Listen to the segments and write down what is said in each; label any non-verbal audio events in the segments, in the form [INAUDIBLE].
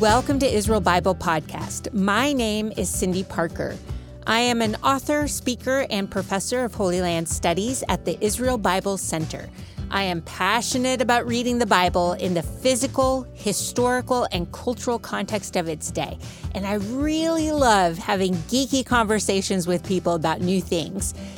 Welcome to Israel Bible Podcast. My name is Cyndi Parker. I am an author, speaker, and professor of Holy Land Studies at the Israel Bible Center. I am passionate about reading the Bible in the physical, historical, and cultural context of its day. And I really love having geeky conversations with people about new things.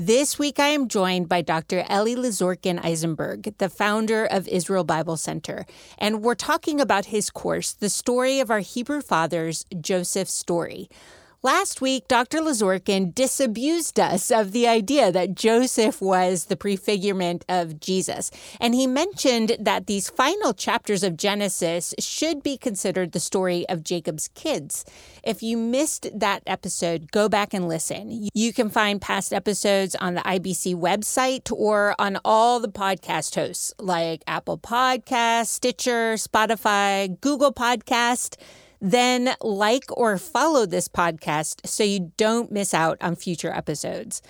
This week, I am joined by Dr. Eli Lizorkin Eyzenberg, the founder of Israel Bible Center, and we're talking about his course, The Story of Our Hebrew Fathers, Joseph's Story. Last week, Dr. Lizorkin disabused us of the idea that Joseph was the prefigurement of Jesus. And he mentioned that these final chapters of Genesis should be considered the story of Jacob's kids. If you missed that episode, go back and listen. You can find past episodes on the IBC website or on all the podcast hosts like Apple Podcast, Stitcher, Spotify, Google Podcast then like or follow this podcast so you don't miss out on future episodes.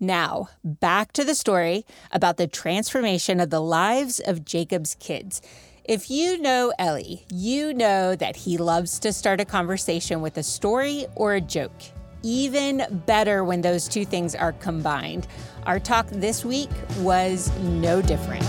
Now, back to the story about the transformation of the lives of Jacob's kids. If you know Ellie, you know that he loves to start a conversation with a story or a joke. Even better when those two things are combined. Our talk this week was no different.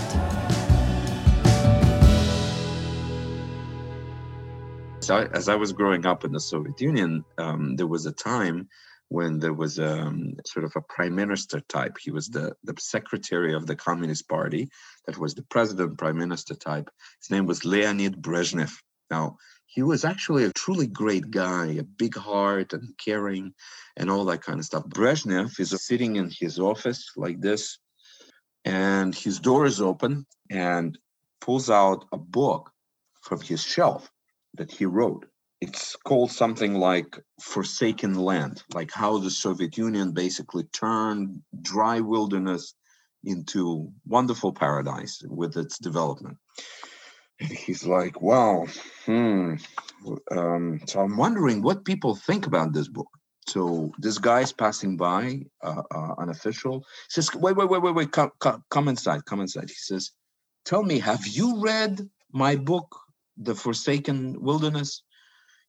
I, as I was growing up in the Soviet Union, um, there was a time when there was um, sort of a prime minister type. He was the, the secretary of the Communist Party, that was the president, prime minister type. His name was Leonid Brezhnev. Now, he was actually a truly great guy, a big heart and caring and all that kind of stuff. Brezhnev is sitting in his office like this, and his door is open and pulls out a book from his shelf that he wrote. It's called something like Forsaken Land, like how the Soviet Union basically turned dry wilderness into wonderful paradise with its development. And he's like, wow, hmm. Um, so I'm wondering what people think about this book. So this guy's passing by, uh, uh, an official, says, wait, wait, wait, wait, wait, come, come, come inside, come inside. He says, tell me, have you read my book, the forsaken wilderness.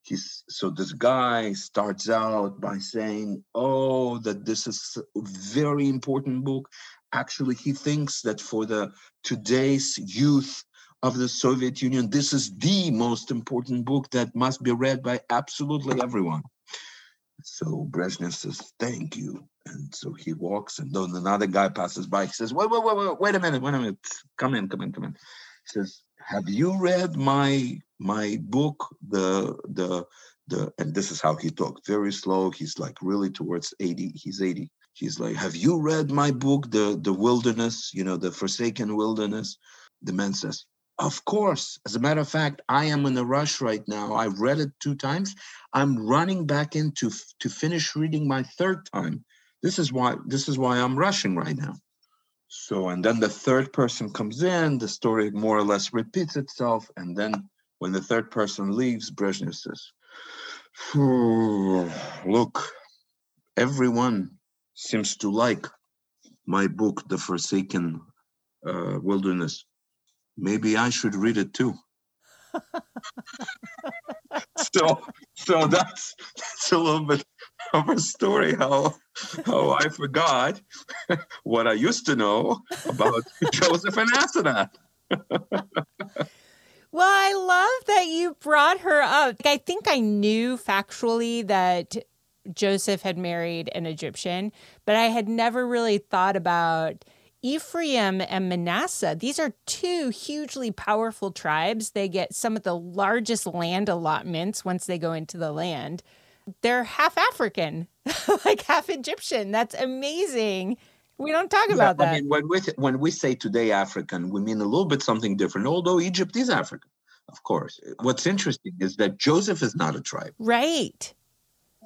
He's so this guy starts out by saying oh that this is a very important book. Actually he thinks that for the today's youth of the soviet union this is the most important book that must be read by absolutely everyone. So brezhnev says thank you. And so he walks and then another guy passes by. He says wait wait wait wait, wait a minute wait a minute. Come in come in come in. He says have you read my my book the the the and this is how he talked very slow he's like really towards 80 he's 80 he's like have you read my book the the wilderness you know the forsaken wilderness? The man says of course. As a matter of fact i am in a rush right now. I've read it two times. I'm running back in to to finish reading my third time. This is why this is why i'm rushing right now so, and then the third person comes in, the story more or less repeats itself. And then when the third person leaves, Brezhnev says, Look, everyone seems to like my book, The Forsaken uh, Wilderness. Maybe I should read it too. [LAUGHS] so, so that's that's a little bit of a story how how I forgot [LAUGHS] what I used to know about [LAUGHS] Joseph and Asenath. [LAUGHS] well, I love that you brought her up. I think I knew factually that Joseph had married an Egyptian, but I had never really thought about Ephraim and Manasseh, these are two hugely powerful tribes. They get some of the largest land allotments once they go into the land they're half African, [LAUGHS] like half Egyptian. That's amazing. We don't talk yeah, about that. I mean, when we when we say today African, we mean a little bit something different. Although Egypt is African, of course. What's interesting is that Joseph is not a tribe. Right.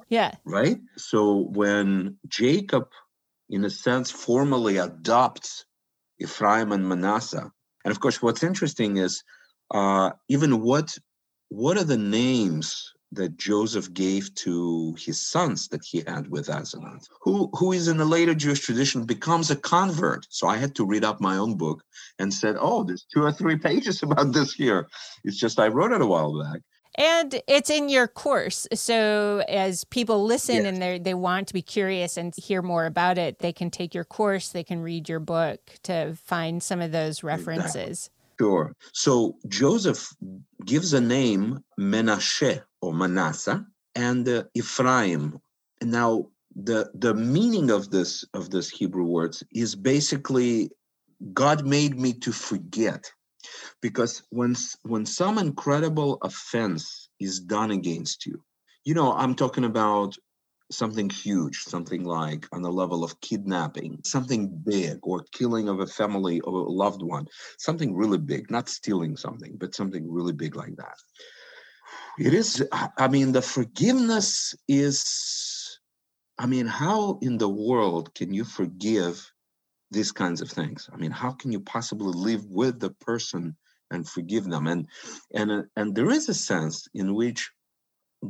Yeah. Right. So when Jacob in a sense, formally adopts Ephraim and Manasseh. And of course, what's interesting is uh, even what what are the names that Joseph gave to his sons that he had with Asenath, who, who is in the later Jewish tradition becomes a convert. So I had to read up my own book and said, oh, there's two or three pages [LAUGHS] about this here. It's just I wrote it a while back. And it's in your course. So as people listen yes. and they they want to be curious and hear more about it, they can take your course, they can read your book to find some of those references. Exactly. Sure. So Joseph gives a name Menashe or Manasseh and uh, Ephraim. Now the the meaning of this of this Hebrew words is basically God made me to forget. Because when when some incredible offense is done against you, you know, I'm talking about something huge, something like on the level of kidnapping, something big, or killing of a family or a loved one, something really big, not stealing something, but something really big like that. It is, I mean, the forgiveness is, I mean, how in the world can you forgive these kinds of things? I mean, how can you possibly live with the person and forgive them? And and and there is a sense in which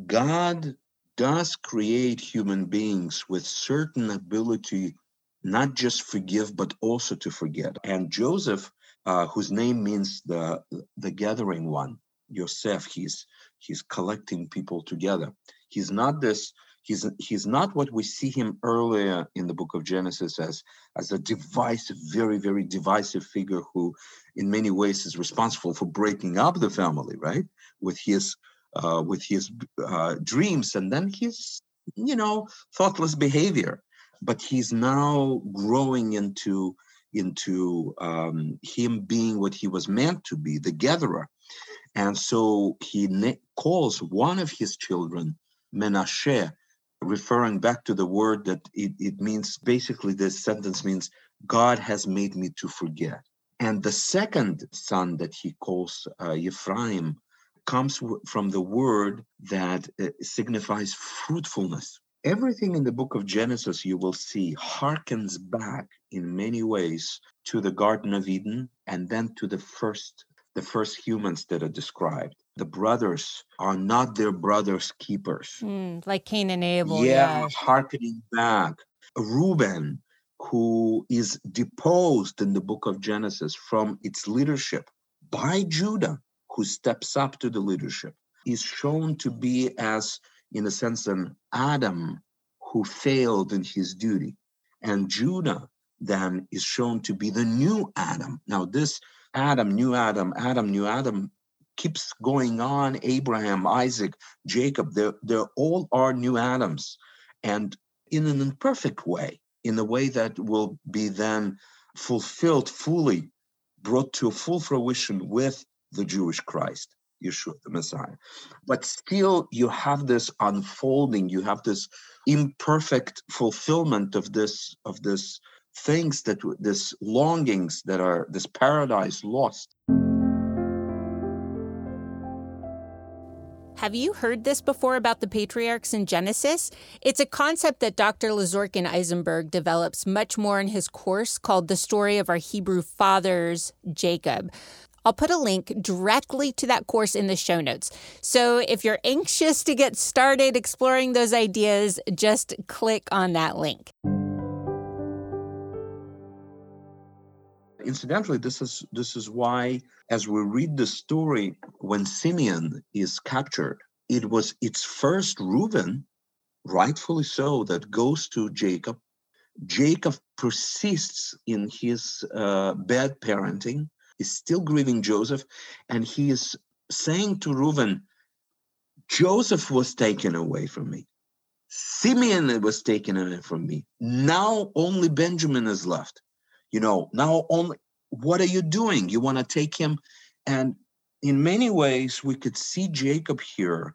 God does create human beings with certain ability not just forgive but also to forget and joseph uh, whose name means the the gathering one Yosef, he's he's collecting people together. He's not this he's he's not what we see him earlier in the book of genesis as as a divisive very very divisive figure who in many ways is responsible for breaking up the family right with his uh, with his uh, dreams and then his you know thoughtless behavior. But he's now growing into into um, him being what he was meant to be the gatherer and so he calls one of his children menashe referring back to the word that it, it means basically this sentence means god has made me to forget and the second son that he calls uh, ephraim comes from the word that uh, signifies fruitfulness. Everything in the book of Genesis you will see harkens back in many ways to the Garden of Eden and then to the first the first humans that are described. The brothers are not their brothers' keepers. Mm, like Cain and Abel. Yeah, yeah, harkening back. Reuben, who is deposed in the book of Genesis from its leadership by Judah who steps up to the leadership is shown to be as, in a sense, an Adam who failed in his duty. And Judah then is shown to be the new Adam. Now, this Adam, new Adam, Adam, new Adam keeps going on. Abraham, Isaac, Jacob, they're, they're all are new Adams. And in an imperfect way, in a way that will be then fulfilled fully, brought to full fruition with the Jewish Christ, Yeshua, the Messiah. But still, you have this unfolding, you have this imperfect fulfillment of this, of this things that this longings that are this paradise lost. Have you heard this before about the patriarchs in Genesis? It's a concept that Dr. Lizorkin Eyzenberg develops much more in his course called The Story of Our Hebrew Fathers, Jacob. I'll put a link directly to that course in the show notes. So if you're anxious to get started exploring those ideas, just click on that link. Incidentally, this is this is why as we read the story when Simeon is captured, it was its first Reuben, rightfully so, that goes to Jacob. Jacob persists in his uh, bad parenting is still grieving Joseph, and he is saying to Reuben, Joseph was taken away from me. Simeon was taken away from me. Now only Benjamin is left. You know, now only what are you doing? You want to take him? And in many ways, we could see Jacob here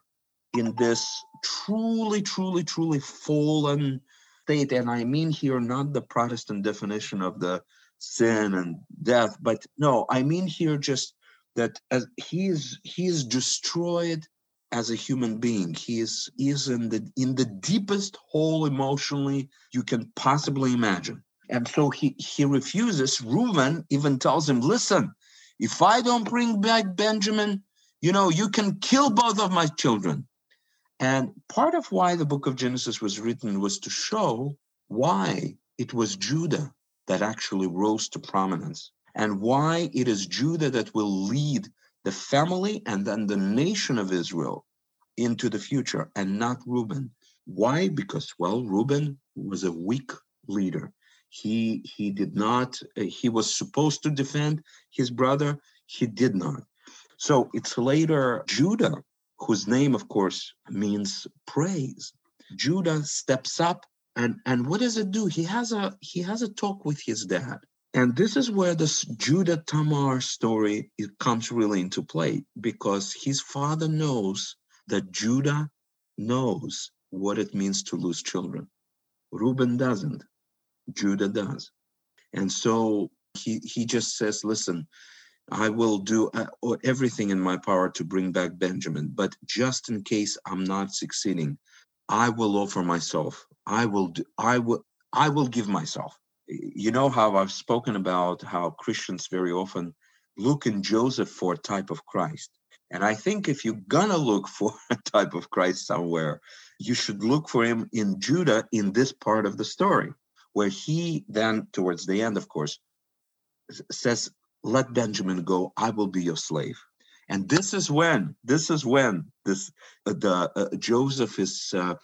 in this truly, truly, truly fallen state. And I mean here not the Protestant definition of the sin and death but no i mean here just that as he is he is destroyed as a human being. He is, he is in the in the deepest hole emotionally you can possibly imagine. And so he he refuses. Reuben even tells him, listen, if I don't bring back Benjamin, you know, you can kill both of my children. And part of why the book of Genesis was written was to show why it was Judah that actually rose to prominence and why it is Judah that will lead the family and then the nation of Israel into the future and not Reuben. Why? Because, well, Reuben was a weak leader. He, he did not, uh, he was supposed to defend his brother, he did not. So it's later Judah, whose name, of course, means praise. Judah steps up and, and what does it do? He has a he has a talk with his dad and this is where this Judah Tamar story it comes really into play because his father knows that Judah knows what it means to lose children. Reuben doesn't. Judah does. And so he, he just says, listen, I will do uh, everything in my power to bring back Benjamin, but just in case I'm not succeeding, I will offer myself. I will do, I will I will give myself you know how I've spoken about how Christians very often look in Joseph for a type of Christ. And I think if you're gonna look for [LAUGHS] a type of Christ somewhere, you should look for him in Judah in this part of the story, where he then, towards the end, of course, says, Let Benjamin go, I will be your slave. And this is when, this is when this uh, the uh, Joseph is uh,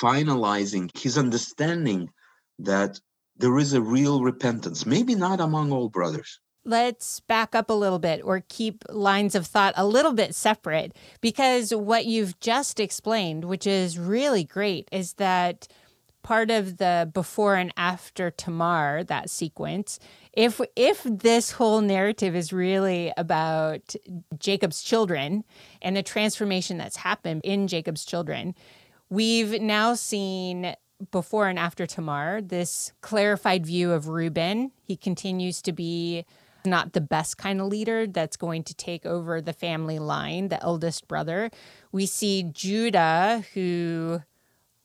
finalizing his understanding that there is a real repentance, maybe not among all brothers. Let's back up a little bit or keep lines of thought a little bit separate because what you've just explained, which is really great, is that part of the before and after Tamar, that sequence, if if this whole narrative is really about Jacob's children and the transformation that's happened in Jacob's children, we've now seen before and after Tamar, this clarified view of Reuben. He continues to be not the best kind of leader that's going to take over the family line, the eldest brother. We see Judah, who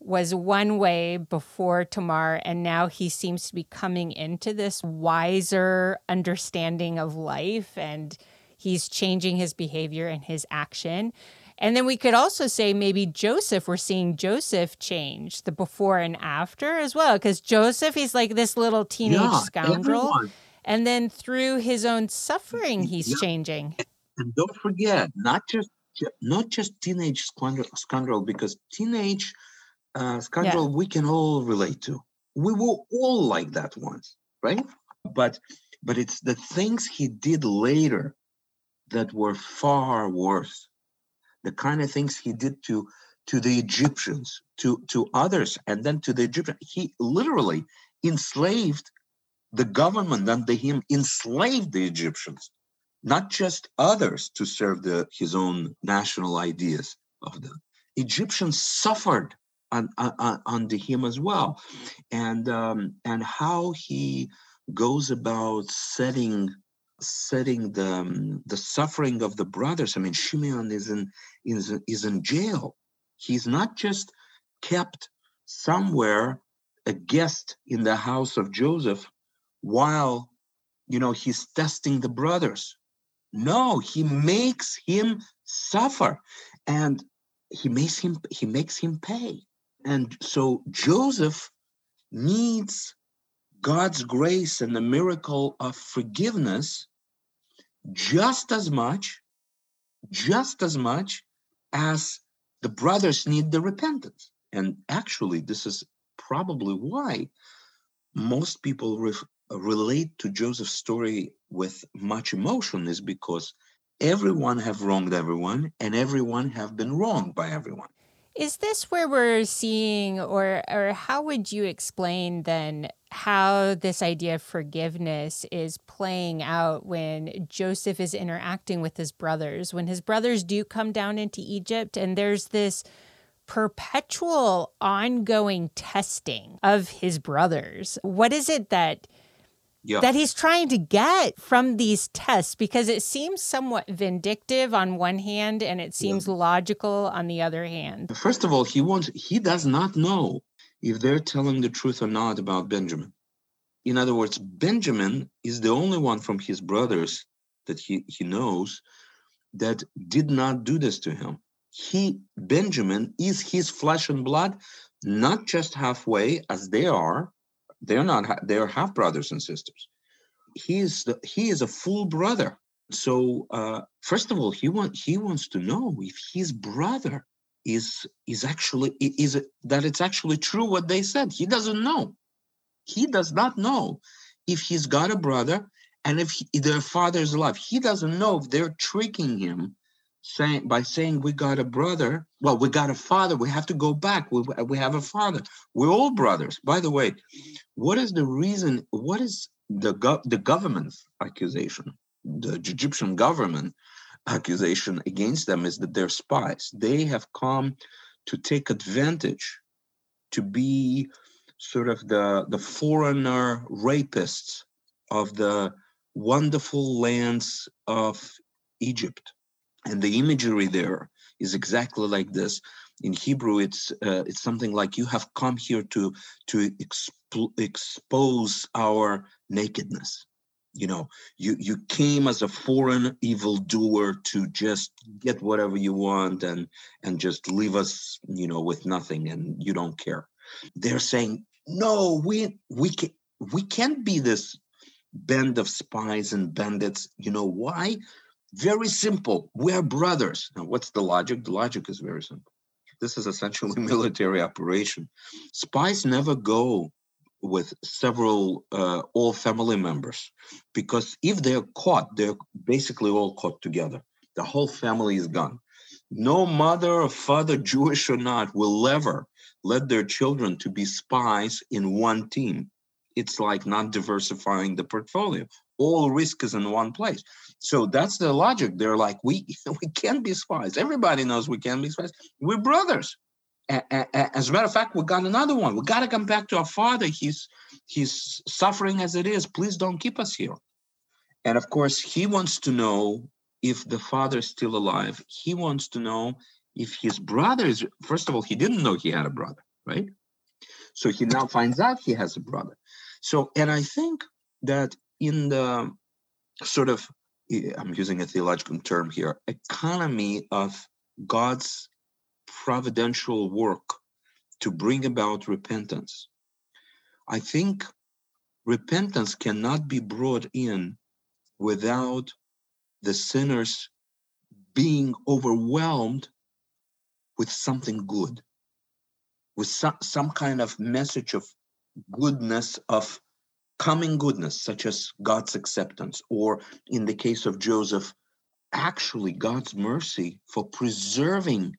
was one way before Tamar, and now he seems to be coming into this wiser understanding of life and he's changing his behavior and his action. And then we could also say maybe Joseph, we're seeing Joseph change the before and after as well, because Joseph, he's like this little teenage yeah, scoundrel. Everyone. And then through his own suffering, he's yeah. changing. And don't forget, not just not just teenage scoundrel, scoundrel because teenage uh, scoundrel yeah. we can all relate to. We were all like that once, right? But but it's the things he did later that were far worse the kind of things he did to to the Egyptians, to to others, and then to the Egyptians. He literally enslaved the government under him, enslaved the Egyptians, not just others to serve the, his own national ideas of the Egyptians suffered on, on, him as well, and um, and how he goes about setting setting the um, the suffering of the brothers. I mean, Shimeon is in is is in jail. He's not just kept somewhere a guest in the house of Joseph while you know he's testing the brothers. No, he makes him suffer, and he makes him he makes him pay. And so Joseph needs God's grace and the miracle of forgiveness just as much, just as much as the brothers need the repentance. And actually, this is probably why most people re- relate to Joseph's story with much emotion, is because everyone have wronged everyone and everyone have been wronged by everyone. Is this where we're seeing, or or how would you explain then how this idea of forgiveness is playing out when Joseph is interacting with his brothers, when his brothers do come down into Egypt, and there's this perpetual ongoing testing of his brothers. What is it that yeah. that he's trying to get from these tests because it seems somewhat vindictive on one hand and it seems yeah. logical on the other hand. First of all, he wants he does not know if they're telling the truth or not about Benjamin. In other words, Benjamin is the only one from his brothers that he, he knows that did not do this to him. He, Benjamin, is his flesh and blood, not just halfway as they are, they're not. They're half brothers and sisters. He is the, he is a full brother. So uh, first of all, he want he wants to know if his brother is is actually is it, that it's actually true what they said. He doesn't know. He does not know if he's got a brother and if he, their father is alive. He doesn't know if they're tricking him saying by saying we got a brother well we got a father we have to go back. We, we have a father. We're all brothers. By the way what is the reason what is the go- the government's accusation the egyptian government accusation against them is that they're spies. They have come to take advantage to be sort of the the foreigner rapists of the wonderful lands of egypt and the imagery there is exactly like this. In hebrew it's uh, it's something like you have come here to to exp- expose our nakedness. You know you you came as a foreign evildoer to just get whatever you want and and just leave us you know with nothing and you don't care. They're saying no we we can we can't be this band of spies and bandits. You know why very simple. We're brothers. Now, what's the logic? The logic is very simple. This is essentially [LAUGHS] military operation. Spies never go with several uh, all family members because if they're caught, they're basically all caught together. The whole family is gone. No mother or father, Jewish or not, will ever let their children to be spies in one team. It's like not diversifying the portfolio. All risk is in one place. So that's the logic. They're like, we [LAUGHS] we can't be spies. Everybody knows we can't be spies. We're brothers. As a matter of fact, we got another one. We got to come back to our father. He's he's suffering as it is. Please don't keep us here. And of course, he wants to know if the father is still alive. He wants to know if his brother is. First of all, he didn't know he had a brother, right? So he now finds out he has a brother. So, and I think that in the sort of Eh, I'm using a theological term here, economy of God's providential work to bring about repentance. I think repentance cannot be brought in without the sinners being overwhelmed with something good, with some, some kind of message of goodness, of coming goodness, such as God's acceptance, or in the case of Joseph, actually God's mercy for preserving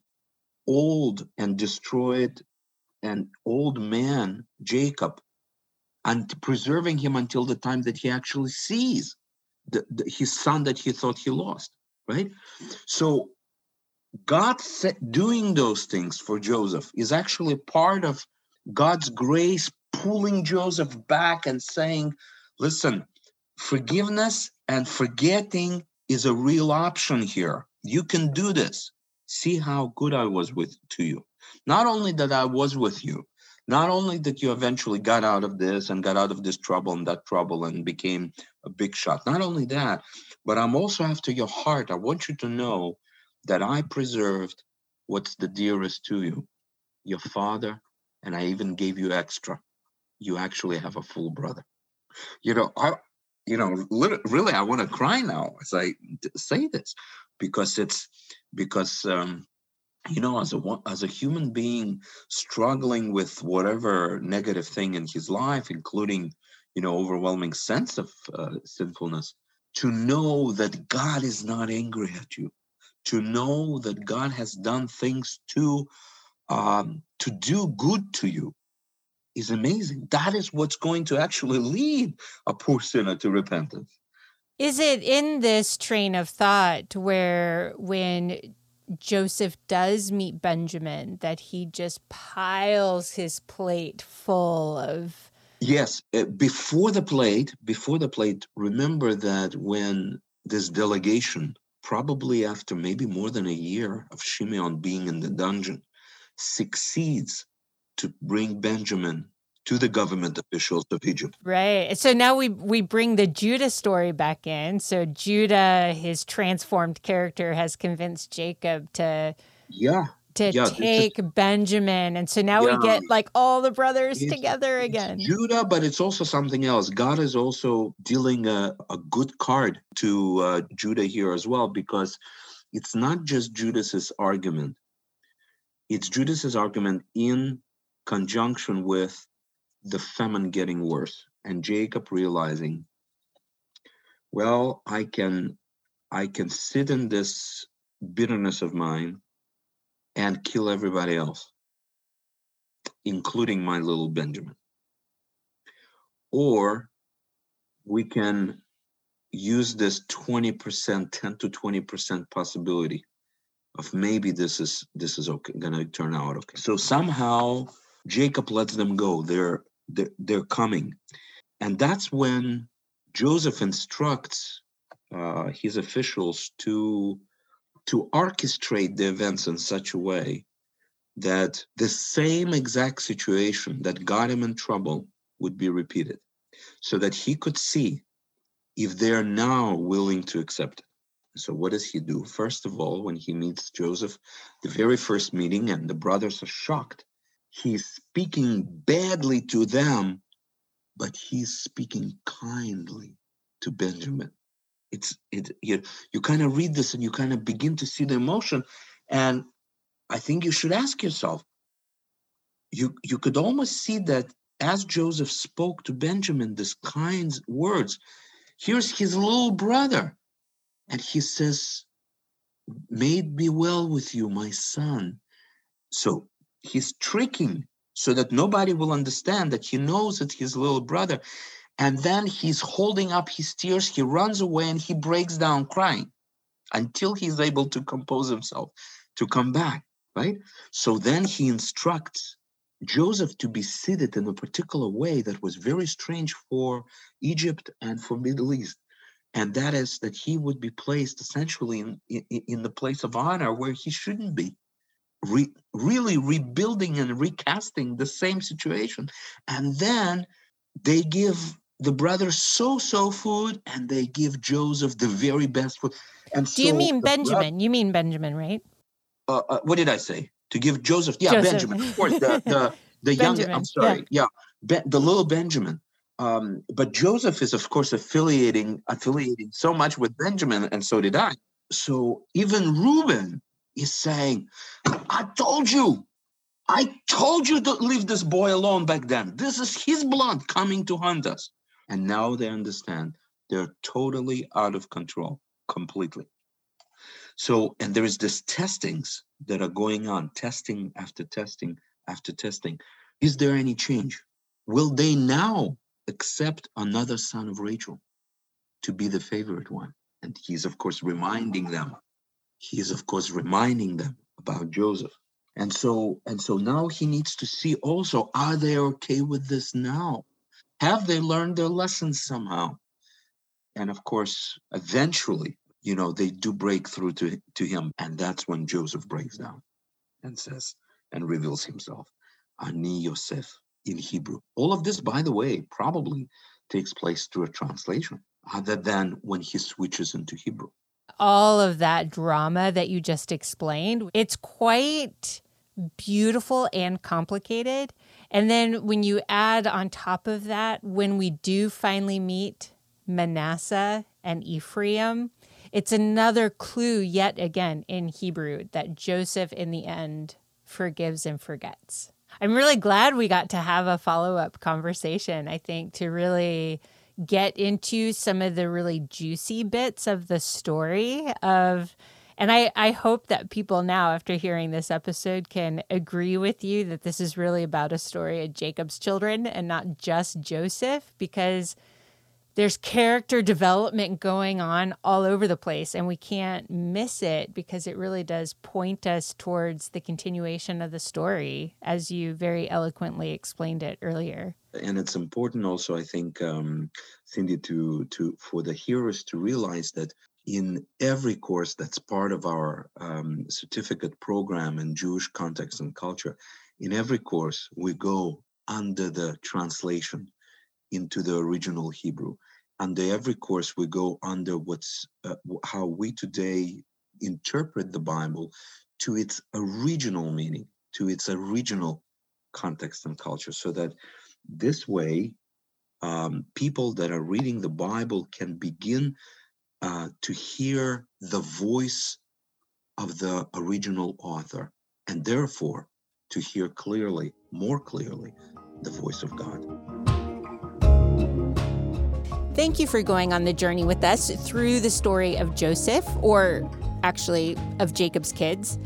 old and destroyed an old man, Jacob, and preserving him until the time that he actually sees the, the, his son that he thought he lost, right? So God doing those things for Joseph is actually part of God's grace pulling Joseph back and saying, listen, forgiveness and forgetting is a real option here. You can do this. See how good I was with to you. Not only that I was with you, not only that you eventually got out of this and got out of this trouble and that trouble and became a big shot. Not only that, but I'm also after your heart. I want you to know that I preserved what's the dearest to you, your father, and I even gave you extra you actually have a full brother. You know, I, you know, really, I want to cry now as I say this because it's because um, you know, as a as a human being struggling with whatever negative thing in his life, including you know, overwhelming sense of uh, sinfulness, to know that God is not angry at you, to know that God has done things to um, to do good to you, is amazing. That is what's going to actually lead a poor sinner to repentance. Is it in this train of thought where when Joseph does meet Benjamin, that he just piles his plate full of Yes, uh, before the plate, before the plate, remember that when this delegation, probably after maybe more than a year of Shimeon being in the dungeon, succeeds to bring Benjamin to the government officials of Egypt. Right. So now we we bring the Judah story back in. So Judah, his transformed character, has convinced Jacob to yeah to yeah, take Benjamin, and so now yeah. we get like all the brothers together again. Judah, but it's also something else. God is also dealing a, a good card to uh, Judah here as well because it's not just Judas's argument. It's Judas's argument in conjunction with the famine getting worse and Jacob realizing, well, I can I can sit in this bitterness of mine and kill everybody else, including my little Benjamin. Or we can use this 20%, 10 to 20% possibility of maybe this is this is okay gonna turn out okay. So somehow Jacob lets them go. They're they're, they're coming. And that's when Joseph instructs uh, his officials to, to orchestrate the events in such a way that the same exact situation that got him in trouble would be repeated so that he could see if they're now willing to accept it. So, what does he do? First of all, when he meets Joseph, the very first meeting, and the brothers are shocked he's speaking badly to them, but he's speaking kindly to Benjamin. It's it you, you kind of read this and you kind of begin to see the emotion. And I think you should ask yourself, you you could almost see that as Joseph spoke to Benjamin these kind words, here's his little brother. And he says, May it be well with you, my son. So he's tricking so that nobody will understand that he knows it's his little brother. And then he's holding up his tears, he runs away and he breaks down crying until he's able to compose himself to come back, right? So then he instructs Joseph to be seated in a particular way that was very strange for Egypt and for Middle East. And that is that he would be placed essentially in, in, in the place of honor where he shouldn't be re, really rebuilding and recasting the same situation. And then they give the brothers so so food and they give Joseph the very best food. And do so you mean Benjamin? Bro- you mean Benjamin, right? Uh, uh, what did I say? To give Joseph? Yeah, Joseph. Benjamin. Of course, the the, [LAUGHS] the young. I'm sorry. Yeah, yeah the little Benjamin. Um, but Joseph is, of course, affiliating affiliating so much with Benjamin, and so did I. So even Reuben is saying, I told you, I told you to leave this boy alone back then. This is his blood coming to hunt us. And now they understand they're totally out of control, completely. So, and there is this testings that are going on, testing after testing after testing. Is there any change? Will they now accept another son of Rachel to be the favorite one? And he's, of course, reminding them he is of course reminding them about Joseph. And so and so now he needs to see also are they okay with this now? Have they learned their lessons somehow? And of course, eventually, you know, they do break through to, to him. And that's when Joseph breaks down and says and reveals himself. Ani Yosef in Hebrew. All of this, by the way, probably takes place through a translation, other than when he switches into Hebrew all of that drama that you just explained. It's quite beautiful and complicated. And then when you add on top of that, when we do finally meet Manasseh and Ephraim, it's another clue yet again in Hebrew that Joseph in the end forgives and forgets. I'm really glad we got to have a follow up conversation, I think, to really get into some of the really juicy bits of the story of and I, I hope that people now, after hearing this episode, can agree with you that this is really about a story of Jacob's children and not just Joseph, because there's character development going on all over the place and we can't miss it because it really does point us towards the continuation of the story as you very eloquently explained it earlier. And it's important also i think um, cindy to to for the hearers to realize that in every course that's part of our um, certificate program in jewish context and culture in every course we go under the translation into the original hebrew under every course we go under what's uh, how we today interpret the bible to its original meaning to its original context and culture so that this way um, people that are reading the bible can begin uh, to hear the voice of the original author and therefore to hear clearly more clearly the voice of god Thank you for going on the journey with us through the story of Joseph, or actually of Jacob's kids.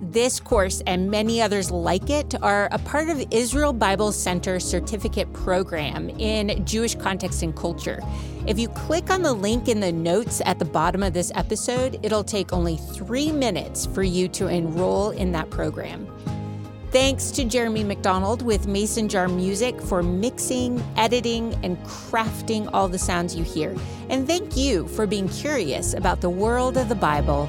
This course and many others like it are a part of Israel Bible Center certificate program in Jewish context and culture. If you click on the link in the notes at the bottom of this episode, it'll take only three minutes for you to enroll in that program. Thanks to Jeremy McDonald with Mason Jar Music for mixing, editing, and crafting all the sounds you hear. And thank you for being curious about the world of the Bible